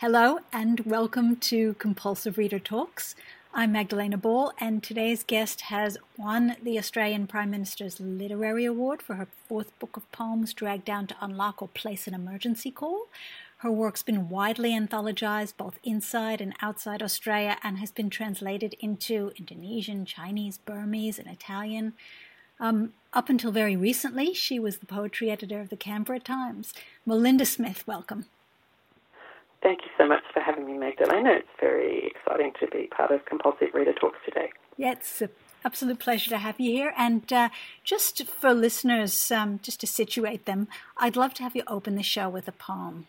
Hello and welcome to Compulsive Reader Talks. I'm Magdalena Ball, and today's guest has won the Australian Prime Minister's Literary Award for her fourth book of poems, Drag Down to Unlock or Place an Emergency Call. Her work's been widely anthologized both inside and outside Australia and has been translated into Indonesian, Chinese, Burmese, and Italian. Um, up until very recently, she was the poetry editor of the Canberra Times. Melinda Smith, welcome. Thank you so much for having me, Magdalena. It's very exciting to be part of Compulsive Reader Talks today. Yeah, it's an absolute pleasure to have you here. And uh, just for listeners, um, just to situate them, I'd love to have you open the show with a poem.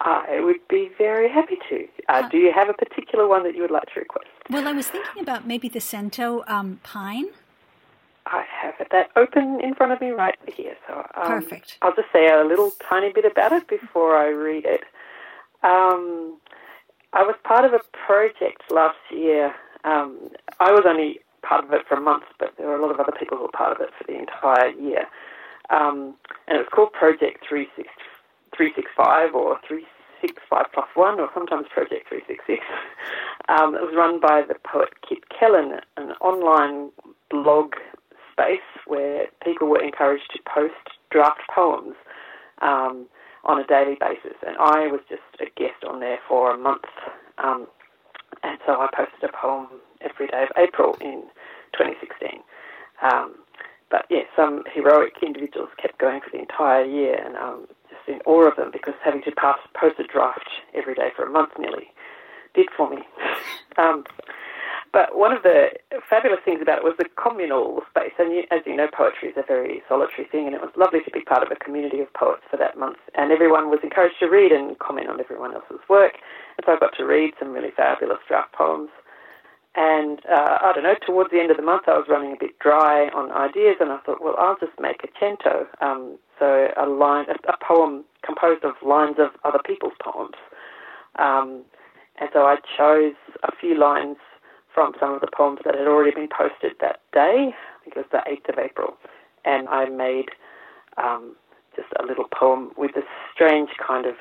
I would be very happy to. Uh, do you have a particular one that you would like to request? Well, I was thinking about maybe the Cento um, Pine. I have that open in front of me right here. So um, perfect. I'll just say a little tiny bit about it before I read it. Um, I was part of a project last year. Um, I was only part of it for a month, but there were a lot of other people who were part of it for the entire year. Um, and it was called Project 365 or 365 plus one, or sometimes Project 366. Um, it was run by the poet Kit Kelen, an online blog space where people were encouraged to post draft poems um, on a daily basis. And I was just a guest on there for a month. Um, and so I posted a poem every day of April in 2016. Um, but yeah, some heroic individuals kept going for the entire year, and um, just in awe of them because having to pass, post a draft every day for a month nearly did for me. um, but one of the fabulous things about it was the communal space. And you, as you know, poetry is a very solitary thing, and it was lovely to be part of a community of poets for that month. And everyone was encouraged to read and comment on everyone else's work. And so I got to read some really fabulous draft poems. And uh, I don't know, towards the end of the month, I was running a bit dry on ideas, and I thought, well, I'll just make a cento. Um, so a line, a, poem composed of lines of other people's poems. Um, and so I chose a few lines from some of the poems that had already been posted that day. I think it was the 8th of April. And I made um, just a little poem with a strange kind of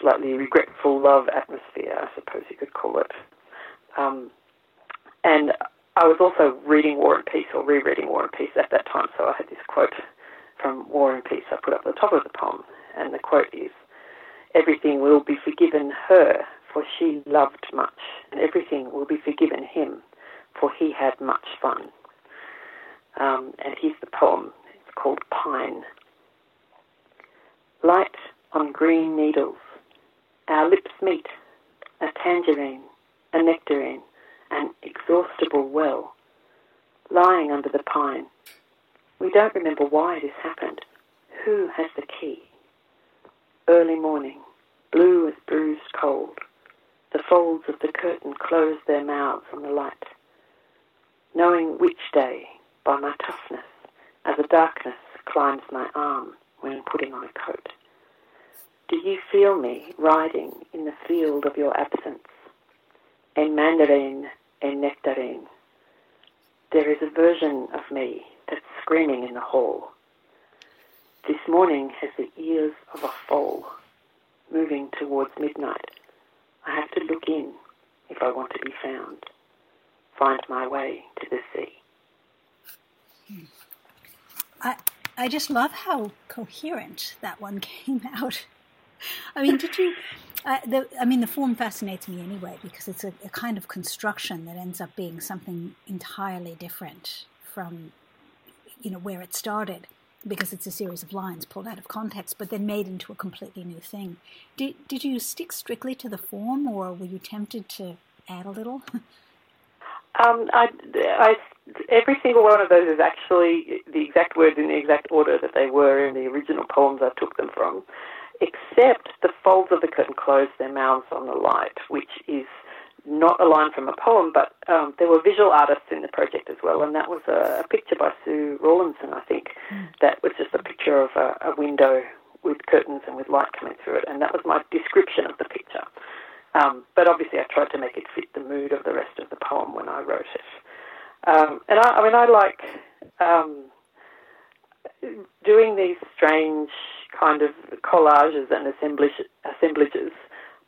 slightly regretful love atmosphere, I suppose you could call it. Um, and I was also reading War and Peace or rereading War and Peace at that time, so I had this quote from War and Peace I put up at the top of the poem, and the quote is, Everything will be forgiven her for she loved much, and everything will be forgiven him, for he had much fun. Um, and here's the poem. It's called Pine. Light on green needles, our lips meet, a tangerine, a nectarine, an exhaustible well, lying under the pine. We don't remember why this happened. Who has the key? Early morning, blue as bruised cold. The folds of the curtain close their mouths on the light. Knowing which day, by my toughness, as a darkness climbs my arm when putting on a coat. Do you feel me riding in the field of your absence? A mandarin, a nectarine. There is a version of me that's screaming in the hall. This morning has the ears of a foal, moving towards midnight. I have to look in if I want to be found, find my way to the sea. I I just love how coherent that one came out. I mean, did you? Uh, the, I mean, the form fascinates me anyway because it's a, a, kind of construction that ends up being something entirely different from, you know, where it started because it's a series of lines pulled out of context, but then made into a completely new thing. Did did you stick strictly to the form, or were you tempted to add a little? um, I, I, every single one of those is actually the exact words in the exact order that they were in the original poems I took them from, except the folds of the curtain close their mouths on the light, which is not a line from a poem, but um, there were visual artists in the project as well, and that was a, a picture by Sue Rawlinson, I think, that was just a picture of a, a, window with curtains and with light coming through it, and that was my description of the picture. Um, but obviously, I tried to make it fit the mood of the rest of the poem when I wrote it. Um, and I, I, mean, I like um, doing these strange kind of collages and assemblages,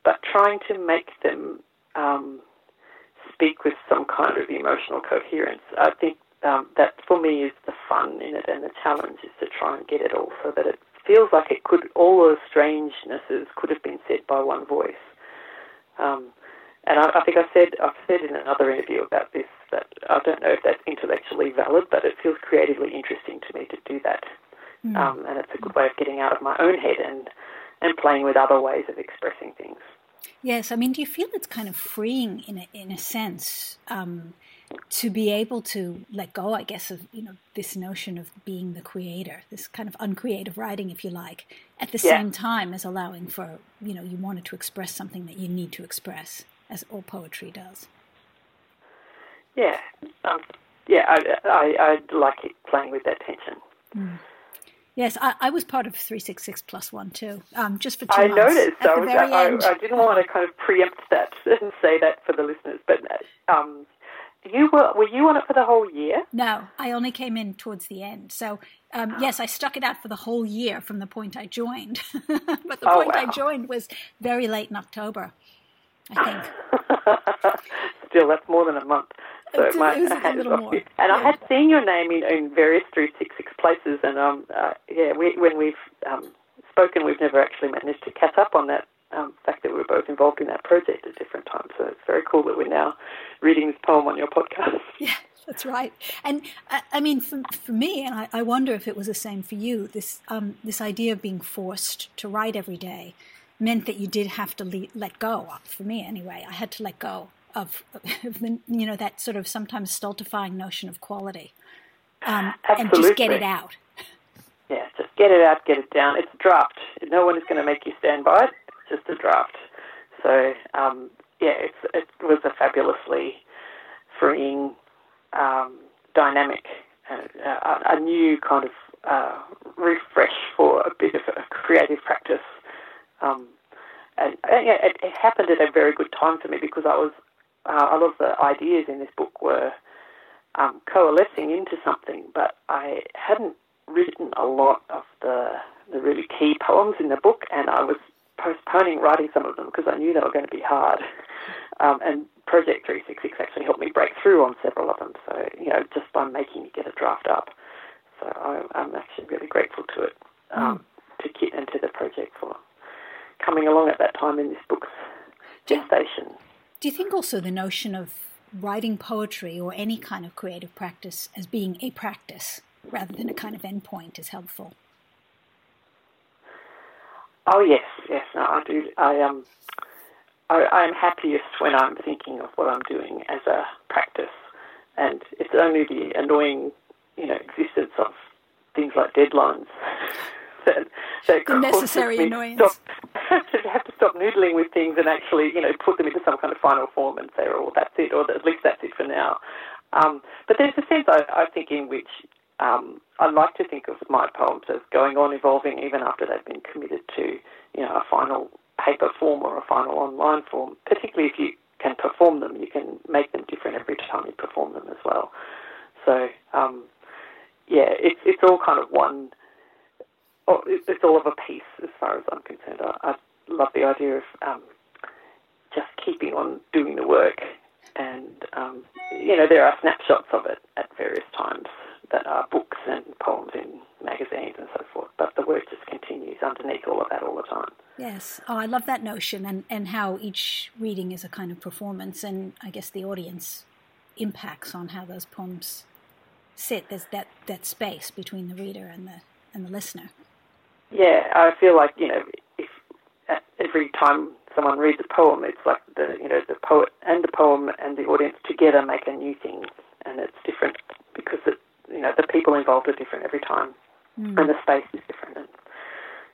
but trying to make them um, speak with some kind of emotional coherence. I think um, that for me is the fun in it, and the challenge is to try and get it all so that it feels like it could all those strangenesses could have been said by one voice. Um, and I, I think I said I've said in another interview about this that I don't know if that's intellectually valid, but it feels creatively interesting to me to do that. Mm. Um, and it's a good way of getting out of my own head and and playing with other ways of expressing things. Yes, I mean, do you feel it's kind of freeing in a, in a sense um, to be able to let go, I guess, of you know this notion of being the creator, this kind of uncreative writing, if you like, at the yeah. same time as allowing for you know you wanted to express something that you need to express, as all poetry does. Yeah, um, yeah, I, I, I like it playing with that tension. Mm. Yes, I, I, was part of 366 plus one too, um, just for two I months. noticed. I, was, I, I, didn't want to kind of preempt that and say that for the listeners, but um, you were were you on it for the whole year? No, I only came in towards the end. So um, yes, I stuck it out for the whole year from the point I joined, but the oh, point wow. I joined was very late in October. I think. Still, that's more than a month. So it my a little more. And yeah. I had seen your name in, in various 366 places, and um, uh, yeah, we, when we've um, spoken, we've never actually managed to catch up on that um, fact that we were both involved in that project at different times. So it's very cool that we're now reading this poem on your podcast. Yeah, that's right. And I, I mean, for, for me, and I, I, wonder if it was the same for you, this, um, this idea of being forced to write every day meant that you did have to le- let go. For me, anyway, I had to let go of, of the, you know, that sort of sometimes stultifying notion of quality. Um, and just get it out. Yeah, just get it out, get it down. It's a draft. No one is going to make you stand by it. It's just a draft. So um, yeah, it was a fabulously freeing, um, dynamic, uh, a, new kind of uh, refresh for a bit of a creative practice. Um, and, and yeah, it, it, happened at a very good time for me because I was uh, a lot of the ideas in this book were um, coalescing into something, but I hadn't written a lot of the the really key poems in the book, and I was postponing writing some of them because I knew they were going to be hard. Um, and Project 366 actually helped me break through on several of them. So, you know, just by making me get a draft up. So I, am actually really grateful to it, um, mm. to Kit and to the project for coming along at that time in this book's gestation. Do you think also the notion of writing poetry or any kind of creative practice as being a practice rather than a kind of endpoint is helpful? Oh yes, yes. No, I do. I um, I, I'm happiest when I'm thinking of what I'm doing as a practice, and it's only the annoying, you know, existence of things like deadlines that, that the necessary annoyance. Stop, to have to stop noodling with things and actually, you know, put them into some kind of final form and say, "Oh, that's it," or at least that's it for now. Um, but there's a sense I, I think in which um, I like to think of my poems as going on evolving even after they've been committed to, you know, a final paper form or a final online form. Particularly if you can perform them, you can make them different every time you perform them as well. So, um, yeah, it's it's all kind of one. Oh, it's all of a piece as far as I'm concerned. I, I love the idea of um, just keeping on doing the work, and um, you know there are snapshots of it at various times that are books and poems in magazines and so forth. But the work just continues underneath all of that all the time. Yes. Oh, I love that notion and, and how each reading is a kind of performance, and I guess the audience impacts on how those poems sit. There's that, that space between the reader and the and the listener. Yeah, I feel like you know if every time someone reads a poem, it's like the you know the poet and the poem and the audience together make a new thing, and it's different because it you know, the people involved are different every time, mm. and the space is different, and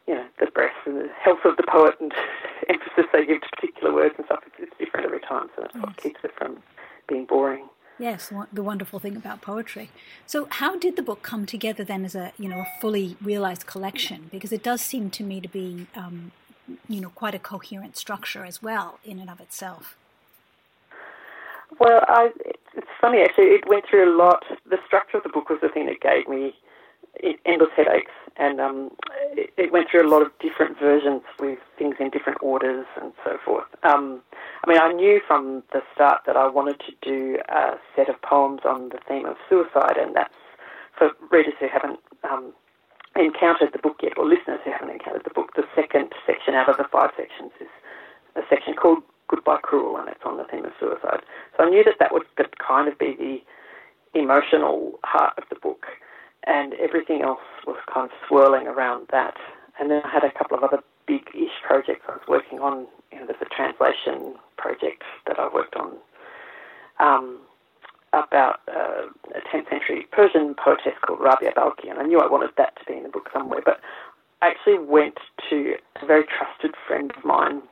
you know, the breadth and the health of the poet and emphasis they give to particular words and stuff. It's, it's different every time, so that's yes. what keeps it from being boring. Yes, the wonderful thing about poetry. So, how did the book come together then as a you know a fully realized collection? Because it does seem to me to be um, you know quite a coherent structure as well in and of itself. Well, I, it's funny actually. It went through a lot. The structure of the book was the thing that gave me endless headaches, and um, it, it, went through a lot of different versions with things in different orders and so forth. Um, I mean, I knew from the start that I wanted to do a set of poems on the theme of suicide, and that's for readers who haven't um, encountered the book yet, or listeners who haven't encountered the book. The second section out of the five sections is a section called Goodbye Cruel, and it's on the theme of suicide. So I knew that that would kind of be the emotional heart of the book and everything else was kind of swirling around that. And then I had a couple of other big-ish projects I was working on. You there's a translation project that I worked on um, about uh, a 10th century Persian poetess called Rabia Balkhi, and I knew I wanted that to be in the book somewhere. But I actually went to a very trusted friend of mine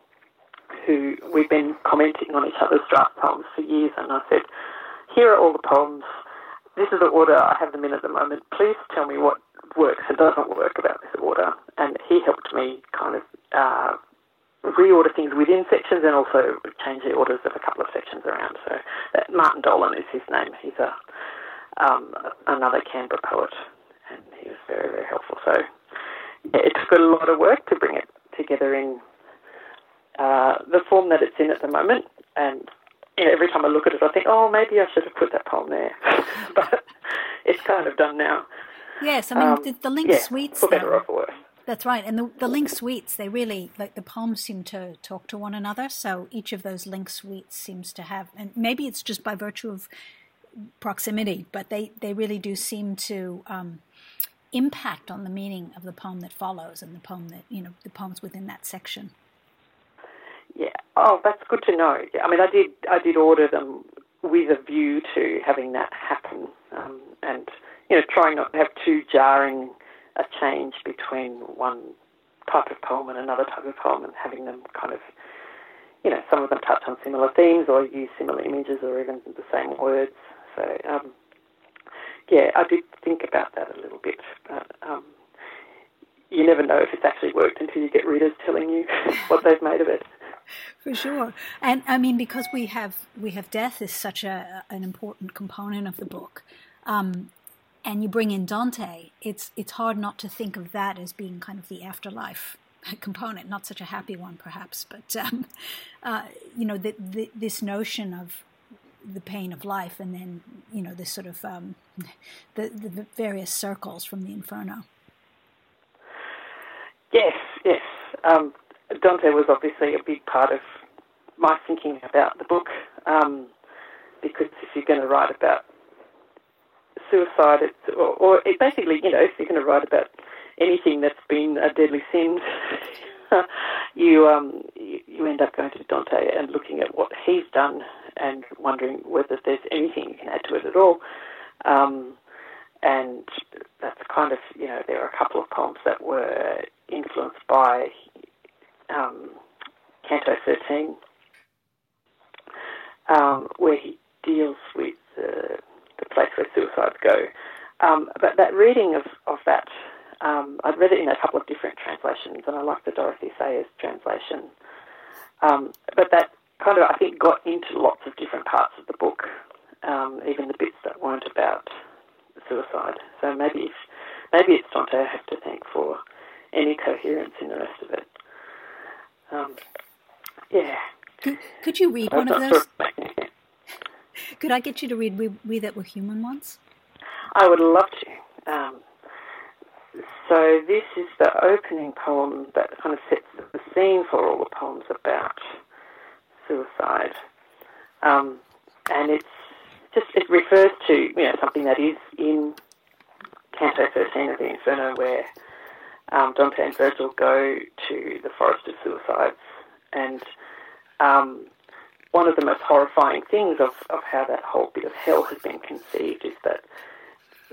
who we've been commenting on each other's draft poems for years, and I said, "Here are all the poems this is the order I have them in at the moment. Please tell me what works and doesn't work about this order. And he helped me kind of uh, reorder things within sections and also change the orders of a couple of sections around. So that Martin Dolan is his name. He's a um, another Canberra poet, and he was very very helpful. So yeah, it took a lot of work to bring it together in uh, the form that it's in at the moment, and every time I look at it, I think, oh, maybe I should have put that poem there. but it's kind of done now. Yes, I mean, um, the, the link yeah, suites. For better or for worse. That's right. And the, the link suites, they really, like the poems seem to talk to one another. So each of those link suites seems to have, and maybe it's just by virtue of proximity, but they, they really do seem to um, impact on the meaning of the poem that follows and the poem that, you know, the poems within that section. Yeah. Oh, that's good to know. Yeah. I mean, I did I did order them with a view to having that happen, um, and you know, trying not to have too jarring a change between one type of poem and another type of poem, and having them kind of, you know, some of them touch on similar themes or use similar images or even the same words. So, um, yeah, I did think about that a little bit, but um, you never know if it's actually worked until you get readers telling you what they've made of it. For sure, and I mean because we have we have death is such a an important component of the book, um, and you bring in Dante, it's it's hard not to think of that as being kind of the afterlife component, not such a happy one perhaps, but um, uh, you know the, the, this notion of the pain of life, and then you know this sort of um, the, the various circles from the Inferno. Yes, yes. Um, Dante was obviously a big part of my thinking about the book um, because if you're going to write about suicide, it's, or, or it basically, you know, if you're going to write about anything that's been a deadly sin, you, um, you, you end up going to Dante and looking at what he's done and wondering whether there's anything you can add to it at all. Um, and that's kind of, you know, there are a couple of poems that were influenced by um, Canto 13, um, where he deals with uh, the place where suicides go. Um, but that reading of, of that, um, I'd read it in a couple of different translations, and I like the Dorothy Sayers translation. Um, but that kind of, I think, got into lots of different parts of the book, um, even the bits that weren't about suicide. So maybe if, maybe it's Dante I have to thank for any coherence in the rest of it. Um, yeah. Could, could you read one of those? could I get you to read we, we That Were Human once? I would love to. Um, so this is the opening poem that kind of sets the scene for all the poems about suicide. Um, and it's just, it refers to, you know, something that is in Canto 13 of the Inferno where um, Dante and Virgil go to the Forest of Suicides, and um, one of the most horrifying things of, of how that whole bit of hell has been conceived is that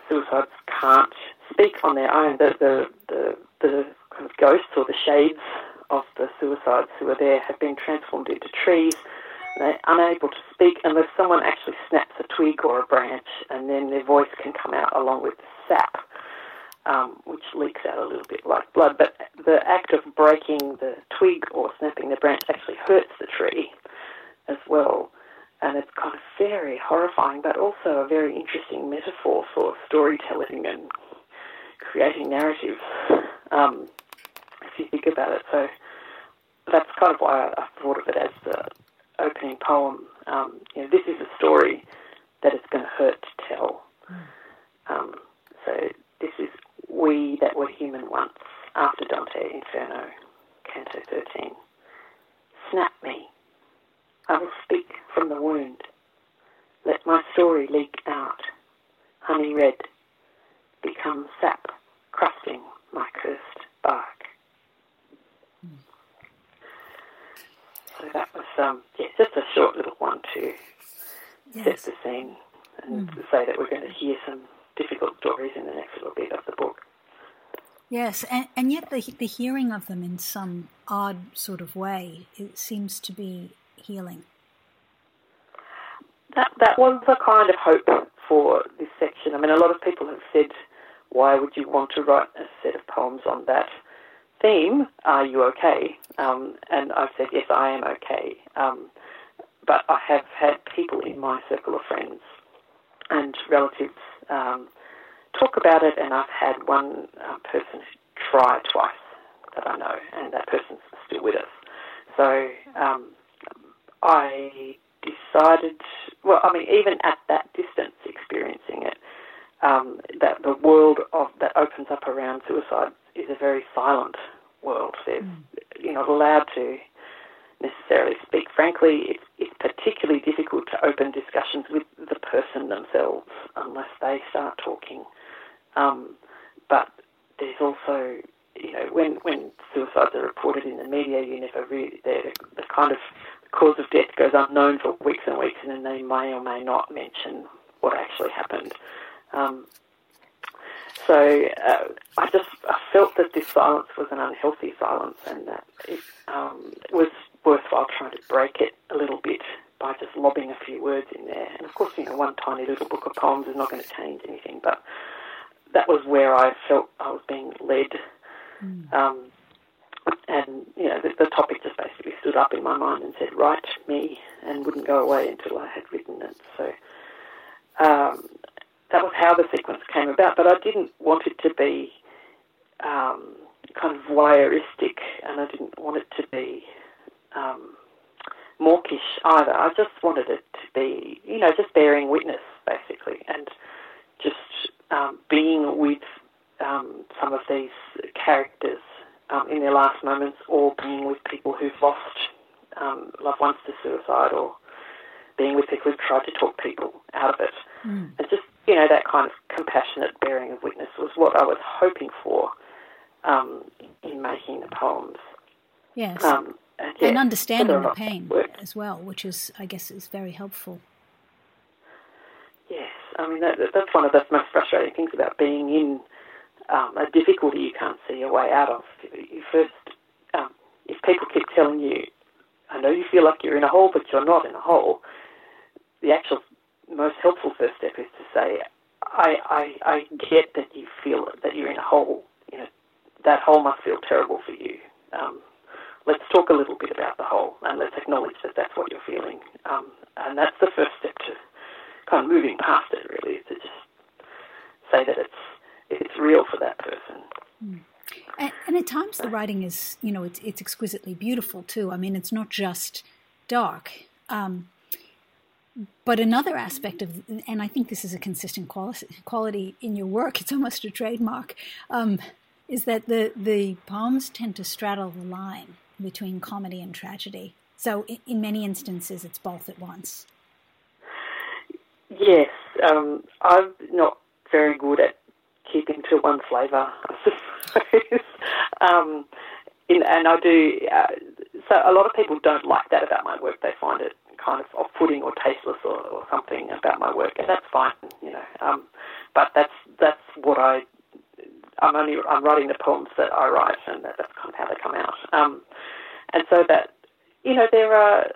suicides can't speak on their own. The, the, the, the kind of ghosts or the shades of the suicides who are there have been transformed into trees. They're unable to speak unless someone actually snaps a twig or a branch, and then their voice can come out along with the sap um, which leaks out a little bit like blood. But the act of breaking the twig or snapping the branch actually hurts the tree as well. And it's kind of very horrifying, but also a very interesting metaphor for storytelling and creating narratives. Um, if you think about it. So that's kind of why I thought of it as the opening poem. Um, you know, this is a story that it's going to hurt to tell. Um, so this is we that were human once after Dante Inferno, Canto 13. Snap me. I will speak from the wound. Let my story leak out. Honey red. Become sap, crusting my cursed bark. So that was, um, yeah, just a short little one to yes. set the scene and mm. say that we're going to hear some difficult stories in the next little bit of the book. Yes, and, and yet the, the hearing of them in some odd sort of way, it seems to be healing. That, that was a kind of hope for this section. I mean, a lot of people have said, why would you want to write a set of poems on that theme? Are you okay? Um, and I've said, yes, I am okay. Um, but I have had people in my circle of friends and relatives um, talk about it, and I've had one uh, person try twice that I know, and that person's still with us. So um, I decided, well, I mean, even at that distance, experiencing it, um, that the world of that opens up around suicide is a very silent world. There's, mm. You're not allowed to necessarily speak. Frankly, it's, it's particularly difficult to open discussions with the person themselves unless they start talking. Um, but there's also, you know, when, when suicides are reported in the media, you never really, the, kind of cause of death goes unknown for weeks and weeks, and then they may or may not mention what actually happened. Um, so uh, I just I felt that this silence was an unhealthy silence, and that it um, was worthwhile trying to break it a little bit by just lobbing a few words in there. And of course, you know, one tiny little book of poems is not going to change anything, but that was where I felt I was being led. Mm. Um, and, you know, the, the, topic just basically stood up in my mind and said, write me, and wouldn't go away until I had written it. So um, that was how the sequence came about, but I didn't want it to be um, kind of voyeuristic, and I didn't want it to be um, mawkish either. I just wanted it to be, you know, just bearing witness, basically, and just um, being with um, some of these characters um, in their last moments, or being with people who've lost um, loved ones to suicide, or being with people who've tried to talk people out of it. Mm. And just, you know, that kind of compassionate bearing of witness was what I was hoping for um, in making the poems. Yes. Um, and, yeah, and understanding the pain as well, which is, I guess, is very helpful. Yes, I mean that, that's one of the most frustrating things about being in um, a difficulty you can't see a way out of. You first, um, if people keep telling you, "I know you feel like you're in a hole, but you're not in a hole," the actual most helpful first step is to say, "I, I, I get that you feel that you're in a hole. You know, that hole must feel terrible for you." Um, let's talk a little bit about the hole and let's acknowledge that that's what you're feeling. Um, and that's the first step to kind of moving past it, really, to just say that it's it's real for that person. Mm. And, and, at times the writing is, you know, it's, it's exquisitely beautiful too. I mean, it's not just dark. Um, but another aspect of, and I think this is a consistent quality, quality in your work, it's almost a trademark, um, is that the, the poems tend to straddle the line between comedy and tragedy. So, in, in many instances, it's both at once. Yes, um, I'm not very good at keeping to one flavour, I suppose. um, in, and I do. Uh, so a lot of people don't like that about my work. They find it kind of off-putting or tasteless or, or something about my work, and that's fine, you know. Um, but that's that's what I. I'm only I'm writing the poems that I write, and that, that's kind of how they come out. Um, and so that you know there are.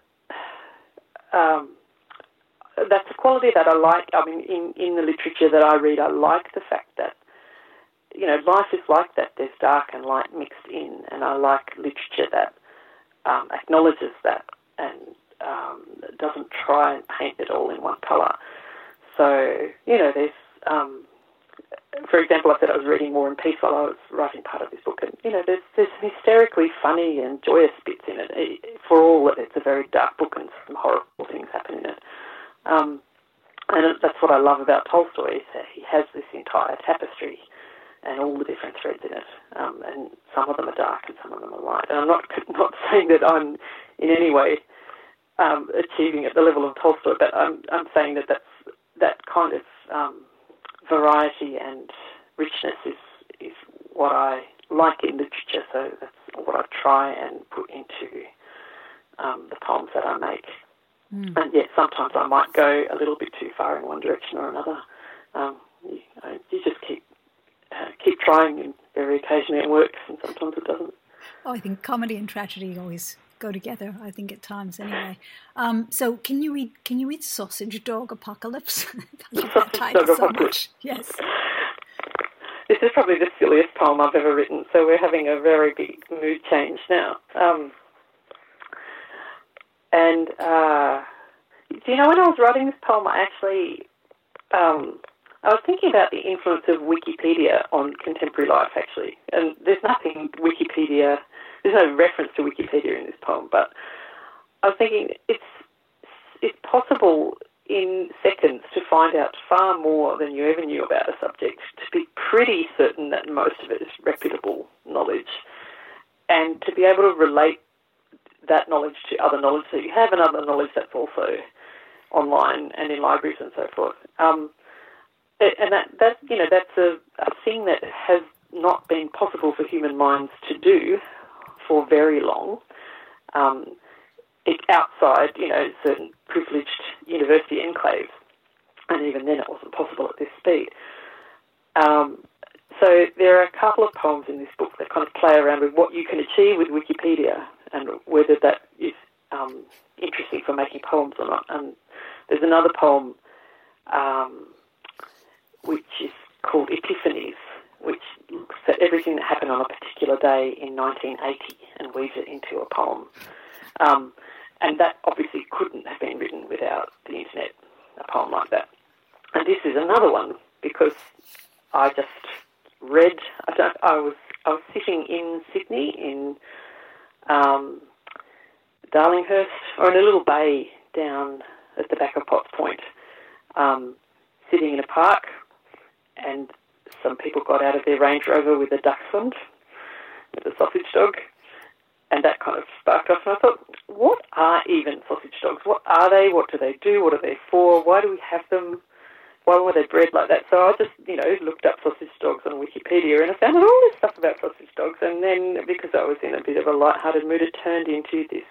Um, that's a quality that I like. I mean, in, in the literature that I read, I like the fact that, you know, life is like that. There's dark and light mixed in, and I like literature that um, acknowledges that and um, doesn't try and paint it all in one colour. So, you know, there's um, for example, I said I was reading War and Peace while I was writing part of this book, and you know, there's there's some hysterically funny and joyous bits in it. For all that it's a very dark book and some horrible things happen in it. Um, and that's what I love about Tolstoy. Is that he has this entire tapestry and all the different threads in it. Um, and some of them are dark and some of them are light. And I'm not not saying that I'm in any way um, achieving at the level of Tolstoy, but I'm I'm saying that that's that kind of um, variety and richness is is what I like in literature. So that's what I try and put into um, the poems that I make. Mm. And yet, sometimes I might go a little bit too far in one direction or another. Um, you, you, just keep uh, keep trying, and very occasionally it works, and sometimes it doesn't. Oh, I think comedy and tragedy always go together. I think at times, anyway. Um, so, can you read? Can you read Sausage Dog Apocalypse? I love that title so much. Yes. This is probably the silliest poem I've ever written, so we're having a very big mood change now. Um, and uh, do you know when I was writing this poem, I actually um, I was thinking about the influence of Wikipedia on contemporary life, actually. And there's nothing Wikipedia, there's no reference to Wikipedia in this poem, but I was thinking it's it's possible in seconds to find out far more than you ever knew about a subject, to be pretty certain that most of it is reputable knowledge, and to be able to relate that knowledge to other knowledge that you have and other knowledge that's also online and in libraries and so forth. Um, and that, that you know that's a, a thing that has not been possible for human minds to do for very long. Um, it, outside, you know, certain privileged university enclaves, and even then it wasn't possible at this speed. Um, so there are a couple of poems in this book that kind of play around with what you can achieve with Wikipedia and whether that is um, interesting for making poems or not. And there's another poem um, which is called Epiphanies, which looks at everything that happened on a particular day in 1980 and weaves it into a poem. Um, and that obviously couldn't have been written without the internet, a poem like that. And this is another one because I just read. I, I was I was sitting in Sydney in um, Darlinghurst, or in a little bay down at the back of Potts Point, um, sitting in a park, and some people got out of their Range Rover with a dachshund, with a sausage dog, and that kind of sparked off. And I thought, what are even sausage dogs? What are they? What do they do? What are they for? Why do we have them? Why were they bred like that? So I just, you know, looked up sausage dogs on Wikipedia and I found all this stuff about sausage dogs. And then because I was in a bit of a light-hearted mood, it turned into this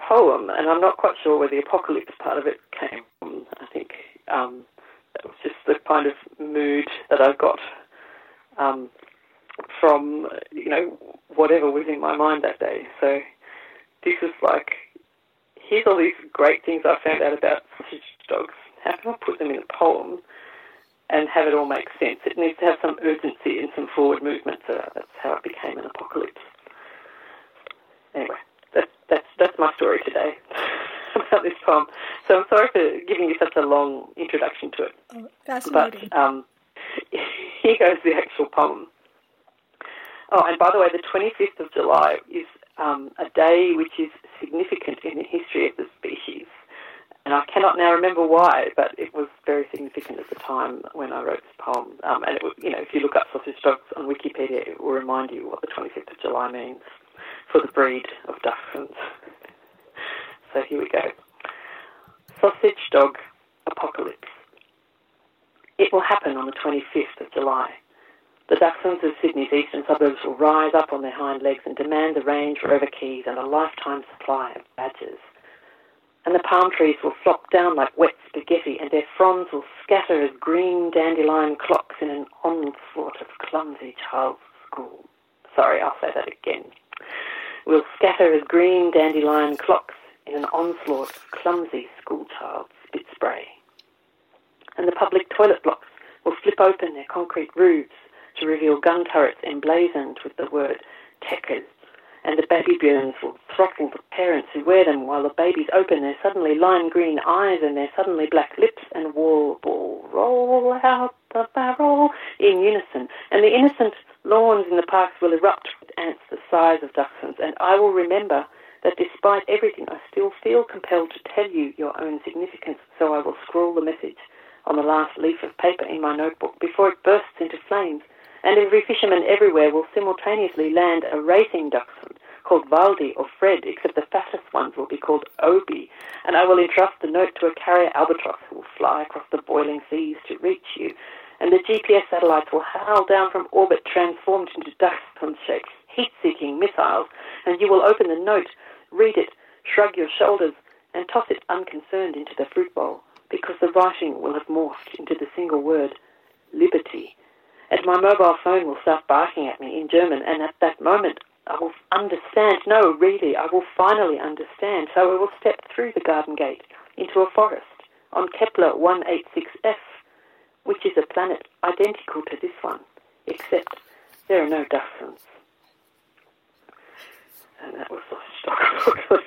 poem. And I'm not quite sure where the apocalypse part of it came from. I think um, that was just the kind of mood that I got um, from, you know, whatever was in my mind that day. So this was like, here's all these great things I found out about sausage dogs how can I put them in a poem and have it all make sense? It needs to have some urgency and some forward movement. So that's how it became an apocalypse. Anyway, that's that's that's my story today about this poem. So I'm sorry for giving you such a long introduction to it. Oh, fascinating. But um, here goes the actual poem. Oh, and by the way, the 25th of July is um, a day which is significant in the history of the species and I cannot now remember why, but it was very significant at the time when I wrote this poem. Um, and it you know, if you look up sausage dogs on Wikipedia, it will remind you what the 25th of July means for the breed of dachshunds. so here we go. Sausage dog apocalypse. It will happen on the 25th of July. The dachshunds of Sydney's eastern suburbs will rise up on their hind legs and demand the Range Rover keys and a lifetime supply of badges and the palm trees will flop down like wet spaghetti, and their fronds will scatter as green dandelion clocks in an onslaught of clumsy child's school. Sorry, I'll say that again. Will scatter as green dandelion clocks in an onslaught of clumsy schoolchild spit spray. And the public toilet blocks will flip open their concrete roofs to reveal gun turrets emblazoned with the word Techers and the BabyBjörns will throttle the parents who wear them while the babies open. Their suddenly lime green eyes and their suddenly black lips and warble, roll out the barrel in unison, and the innocent lawns in the parks will erupt with ants the size of dachshunds, and I will remember that despite everything, I still feel compelled to tell you your own significance, so I will scrawl the message on the last leaf of paper in my notebook before it bursts into flames, and every fisherman everywhere will simultaneously land a racing dachshund called Waldi or Fred, except the fattest ones will be called Obi, and I will entrust the note to a carrier albatross who will fly across the boiling seas to reach you, and the GPS satellites will howl down from orbit transformed into dachshund-shaped heat-seeking missiles, and you will open the note, read it, shrug your shoulders, and toss it unconcerned into the fruit bowl, because the writing will have morphed into the single word, liberty. And my mobile phone will start barking at me in German, and at that moment I will understand. No, really, I will finally understand. So I will step through the garden gate into a forest on Kepler 186f, which is a planet identical to this one, except there are no dachshunds. And that was the stock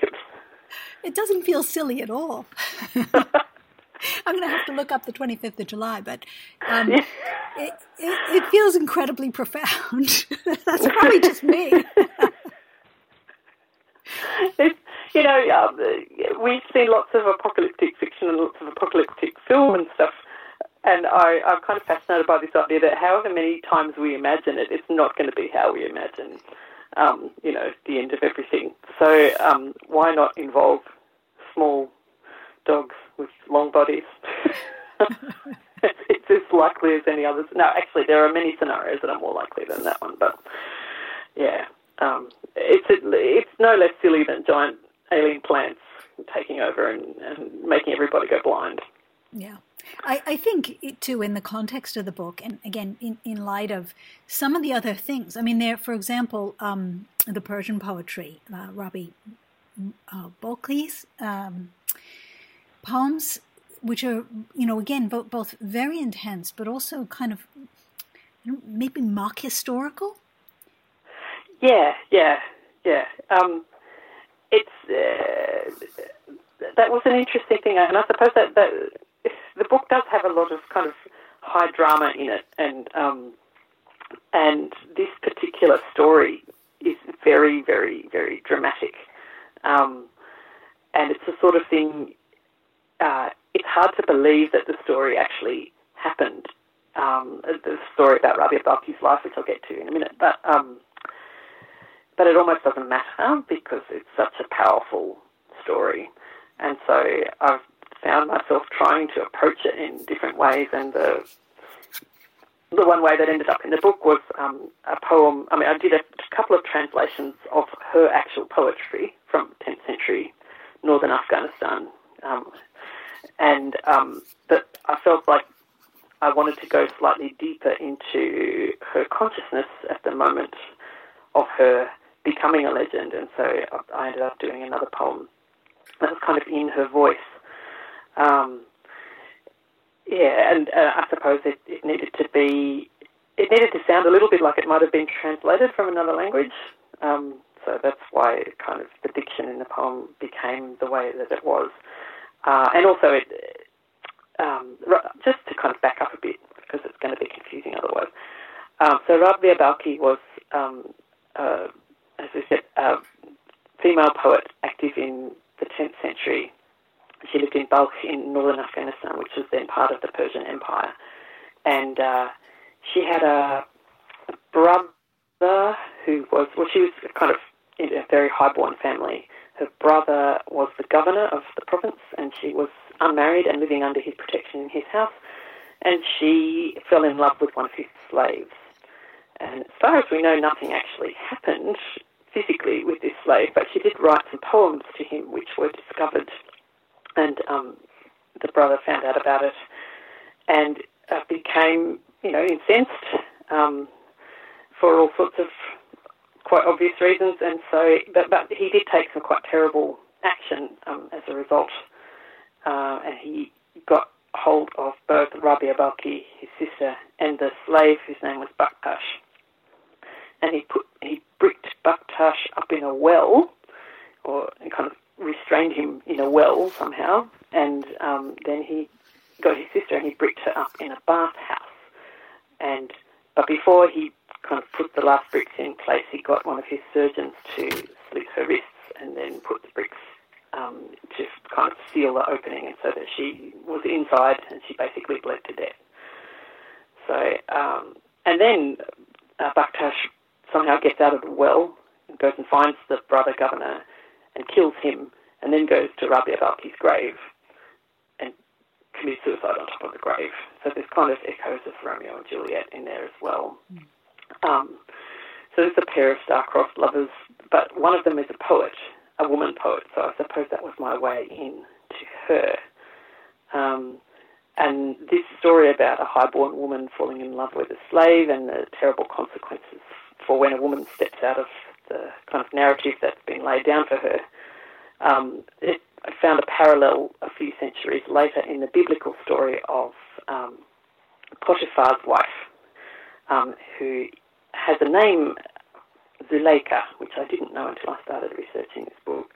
It doesn't feel silly at all. I'm going to have to look up the 25th of July, but um, it, it, it, feels incredibly profound. That's probably just me. it's, you know, um, we've seen lots of apocalyptic fiction and lots of apocalyptic film and stuff, and I, I'm kind of fascinated by this idea that however many times we imagine it, it's not going to be how we imagine, um, you know, the end of everything. So um, why not involve small dogs with long bodies? it's as likely as any others. No, actually, there are many scenarios that are more likely than that one, but yeah, um, it's it's no less silly than giant alien plants taking over and, and making everybody go blind. Yeah. I, I think too in the context of the book, and again in, in light of some of the other things. I mean, there, for example, um, the Persian poetry, uh, Rabi uh, Balkhi's um, poems, which are you know again both very intense, but also kind of maybe mock historical. Yeah, yeah, yeah. Um, it's uh, that was an interesting thing, and I suppose that, that the book does have a lot of kind of high drama in it, and um, and this particular story is very, very, very dramatic, um, and it's the sort of thing. Uh, it's hard to believe that the story actually happened. Um, the story about Rabia Balkhi's life, which I'll get to in a minute, but um, but it almost doesn't matter because it's such a powerful story. And so I've found myself trying to approach it in different ways. And the the one way that ended up in the book was um, a poem. I mean, I did a couple of translations of her actual poetry from 10th century northern Afghanistan, um, and um, that I felt like I wanted to go slightly deeper into her consciousness at the moment of her becoming a legend, and so I ended up doing another poem that was kind of in her voice. Um, yeah, and uh, I suppose it, it needed to be, it needed to sound a little bit like it might have been translated from another language. Um, so that's why kind of the diction in the poem became the way that it was. Uh, and also, it, um, just to kind of back up a bit, because it's going to be confusing otherwise. Um, so Rabia Balkhi was um, uh, as I said, a female poet active in the 10th century. She lived in Balkh in northern Afghanistan, which was then part of the Persian Empire. And uh, she had a brother who was, well, she was kind of a very highborn family. Her brother was the governor of the province, and she was unmarried and living under his protection in his house. And she fell in love with one of his slaves. And as far as we know, nothing actually happened physically with this slave, but she did write some poems to him which were discovered, and um, the brother found out about it and uh, became, you know, incensed um, for all sorts of quite obvious reasons. And so, but, but he did take some quite terrible action um, as a result, uh, and he got hold of both Rabia Balkhi, his sister, and the slave whose name was Bakhtash and he put he bricked Bakhtash up in a well, or kind of restrained him in a well somehow, and um, then he got his sister and he bricked her up in a bathhouse. and but before he kind of put the last bricks in place, he got one of his surgeons to slit her wrists and then put the bricks um, to kind of seal the opening, so that she was inside and she basically bled to death. So, um, and then uh, Bakhtash somehow gets out of the well and goes and finds the brother governor and kills him, and then goes to Rabia Balkhi's grave and commits suicide on top of the grave. So there's kind of echoes of Romeo and Juliet in there as well. Mm. Um, so there's a pair of star-crossed lovers, but one of them is a poet, a woman poet. So I suppose that was my way in to her. Um, and this story about a highborn woman falling in love with a slave and the terrible consequences for when a woman steps out of the kind of narrative that's been laid down for her. Um, it, I found a parallel a few centuries later in the biblical story of um, Potiphar's wife, um, who has a name, Zuleika, which I didn't know until I started researching this book.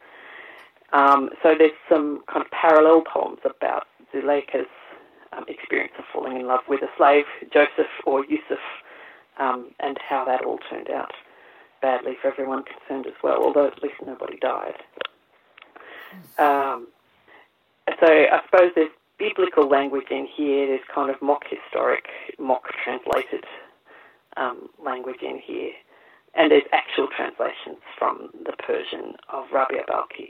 Um, so there's some kind of parallel poems about Zuleika's um, experience of falling in love with a slave, Joseph or Yusuf, um, and how that all turned out badly for everyone concerned as well, although at least nobody died. Um, so I suppose there's biblical language in here, there's kind of mock historic, mock translated um, language in here, and there's actual translations from the Persian of Rabia Balkhi.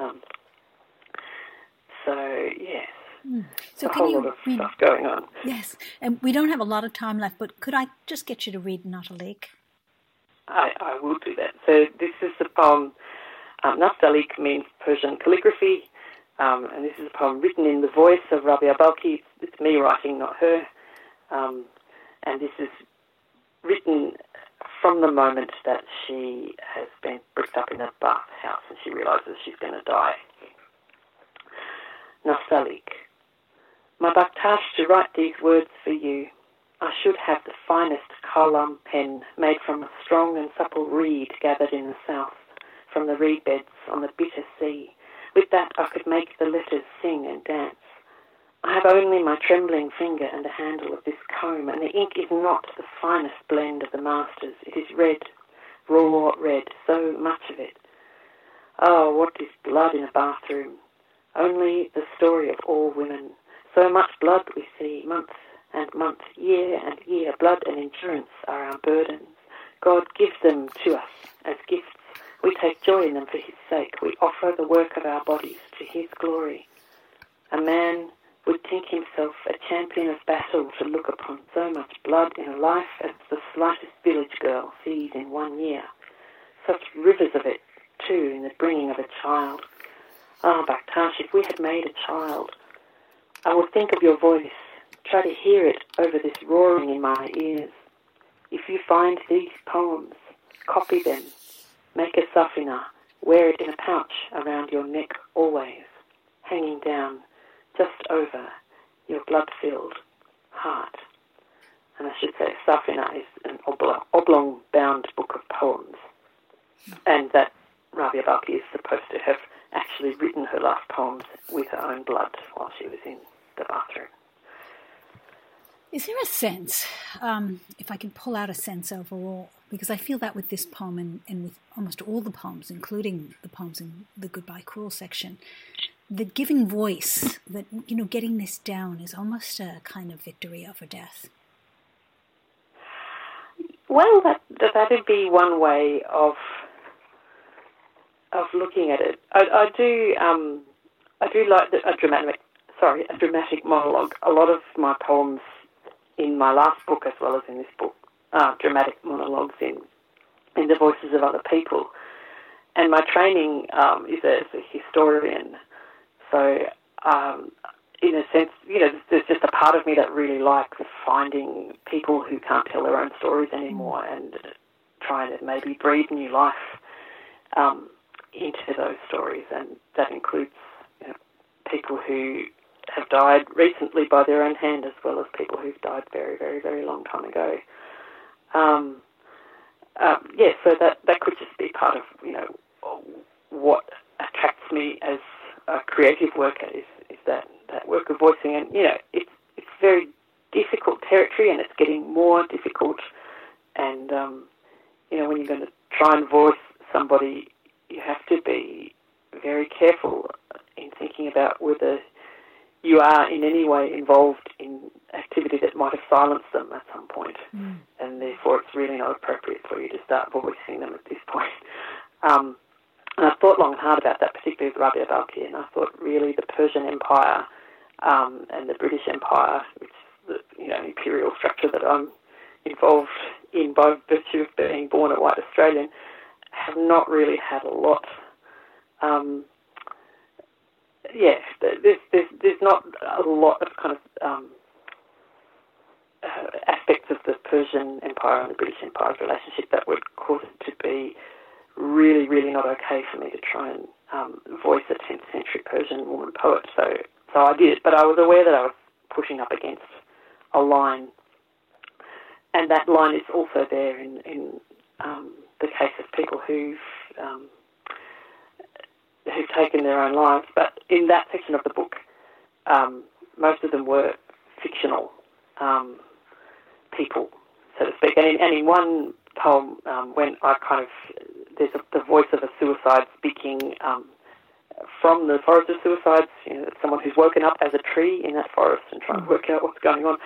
Um, so, yes. Mm. So a whole lot of read, stuff going on. Yes, and we don't have a lot of time left, but could I just get you to read Nastalik? I, I will do that. So this is a poem. Um, Nastalik means Persian calligraphy, um, and this is a poem written in the voice of Rabia Balkhi. It's, it's me writing, not her. Um, and this is written from the moment that she has been bricked up in a bathhouse and she realizes she's going to die. Nastalik. My Bakhtash to write these words for you. I should have the finest kalam pen made from a strong and supple reed gathered in the south, from the reed beds on the bitter sea. With that I could make the letters sing and dance. I have only my trembling finger and the handle of this comb, and the ink is not the finest blend of the masters. It is red, raw red, so much of it. Oh, what is blood in a bathroom? Only the story of all women. So much blood we see, month and month, year and year. Blood and endurance are our burdens. God gives them to us as gifts. We take joy in them for His sake. We offer the work of our bodies to His glory. A man would think himself a champion of battle to look upon so much blood in a life as the slightest village girl sees in one year. Such rivers of it, too, in the bringing of a child. Ah, oh, Bakhtash, if we had made a child, I would think of your voice Try to hear it over this roaring in my ears. If you find these poems, copy them. Make a safina. Wear it in a pouch around your neck always, hanging down just over your blood-filled heart. And I should say Safina is an oblong-bound book of poems. And that Rabia Balkhi is supposed to have actually written her last poems with her own blood while she was in the bathroom. Is there a sense, um, if I can pull out a sense overall, because I feel that with this poem and, and, with almost all the poems, including the poems in the Goodbye Cruel section, that giving voice, that, you know, getting this down is almost a kind of victory over death. Well, that that would be one way of of looking at it. I, I do um, I do like the, a dramatic sorry a dramatic monologue. A lot of my poems in my last book as well as in this book, uh, dramatic monologues in in the voices of other people. And my training um, is as a historian, so um, in a sense, you know, there's just a part of me that really likes finding people who can't tell their own stories anymore and trying to maybe breathe new life um, into those stories, and that includes you know, people who have died recently by their own hand, as well as people who've died very, very, very long time ago. Um, uh, yeah, so that that could just be part of you know what attracts me as a creative worker is, is that, that work of voicing, and you know it's it's very difficult territory, and it's getting more difficult. And um, you know, when you're going to try and voice somebody, you have to be very careful in thinking about whether you are in any way involved in activity that might have silenced them at some point. Mm. and therefore it's really not appropriate for you to start voicing them at this point. Um, and I thought long and hard about that, particularly with Rabia Balkhi, and I thought really the Persian Empire um, and the British Empire, which the you know imperial structure that I'm involved in by virtue of being born a white Australian, have not really had a lot. Um, yeah, there's, there's there's not a lot of kind of um, uh, aspects of the Persian Empire and the British Empire's relationship that would cause it to be really, really not okay for me to try and um, voice a 10th century Persian woman poet. So, so I did, it. but I was aware that I was pushing up against a line, and that line is also there in, in um, the case of people who've um, who've taken their own lives. But in that section of the book, um, most of them were fictional um, people, so to speak. And in, and in one poem, um, when I kind of there's a, the voice of a suicide speaking um, from the forest of suicides, you know, someone who's woken up as a tree in that forest and trying to work out what's going on.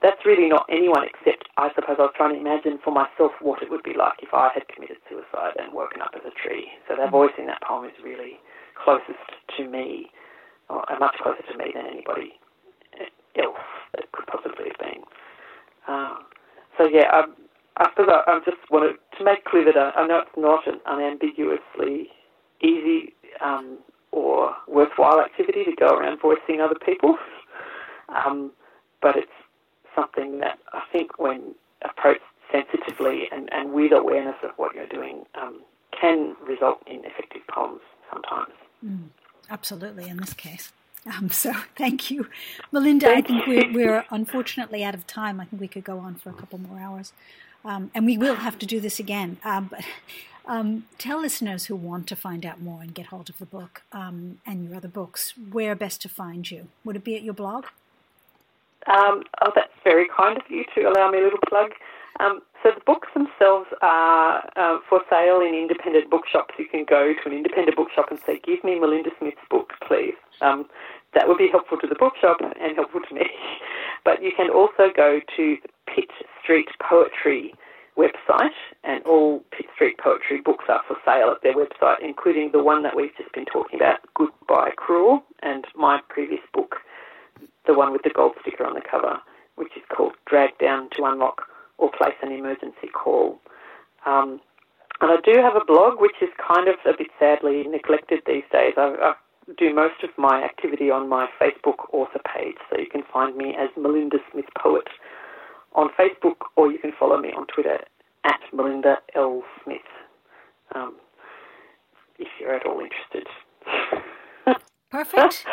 That's really not anyone except, I suppose, I was trying to imagine for myself what it would be like if I had committed suicide and woken up as a tree. So that voice in that poem is really closest to me, or much closer to me than anybody else that could possibly have been. Um, so yeah, I, I suppose I, I just wanted to make clear that I, I know it's not an unambiguously easy um, or worthwhile activity to go around voicing other people, um, but it's something that I think, when approached sensitively and, and with awareness of what you're doing, um, can result in effective poems sometimes. Mm, absolutely, in this case. Um, so thank you, Melinda. Thank I think we're, we're, unfortunately out of time. I think we could go on for a couple more hours, um, and we will have to do this again. Um, but um, tell listeners who want to find out more and get hold of the book um, and your other books where best to find you. Would it be at your blog? Um, oh, that's very kind of you to allow me a little plug. So the books themselves are uh, for sale in independent bookshops. You can go to an independent bookshop and say, "Give me Melinda Smith's book, please." That would be helpful to the bookshop and helpful to me. But you can also go to the Pitt Street Poetry website, and all Pitt Street Poetry books are for sale at their website, including the one that we've just been talking about, Goodbye Cruel, and my previous book, the one with the gold sticker on the cover, which is called Drag Down to Unlock or Place an Emergency Call. Um, and I do have a blog, which is kind of a bit sadly neglected these days. I, I do most of my activity on my Facebook author page, so you can find me as Melinda Smith Poet on Facebook, or you can follow me on Twitter at Melinda L. Smith, um, if you're at all interested. Perfect.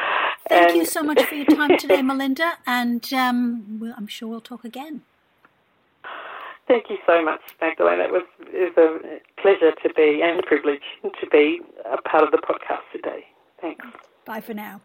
Thank and you so much for your time today, Melinda, and um, I'm sure we'll talk again. Thank you so much, Magdalena. It was, it was a pleasure to be and a privilege to be a part of the podcast today. Thanks. Bye for now.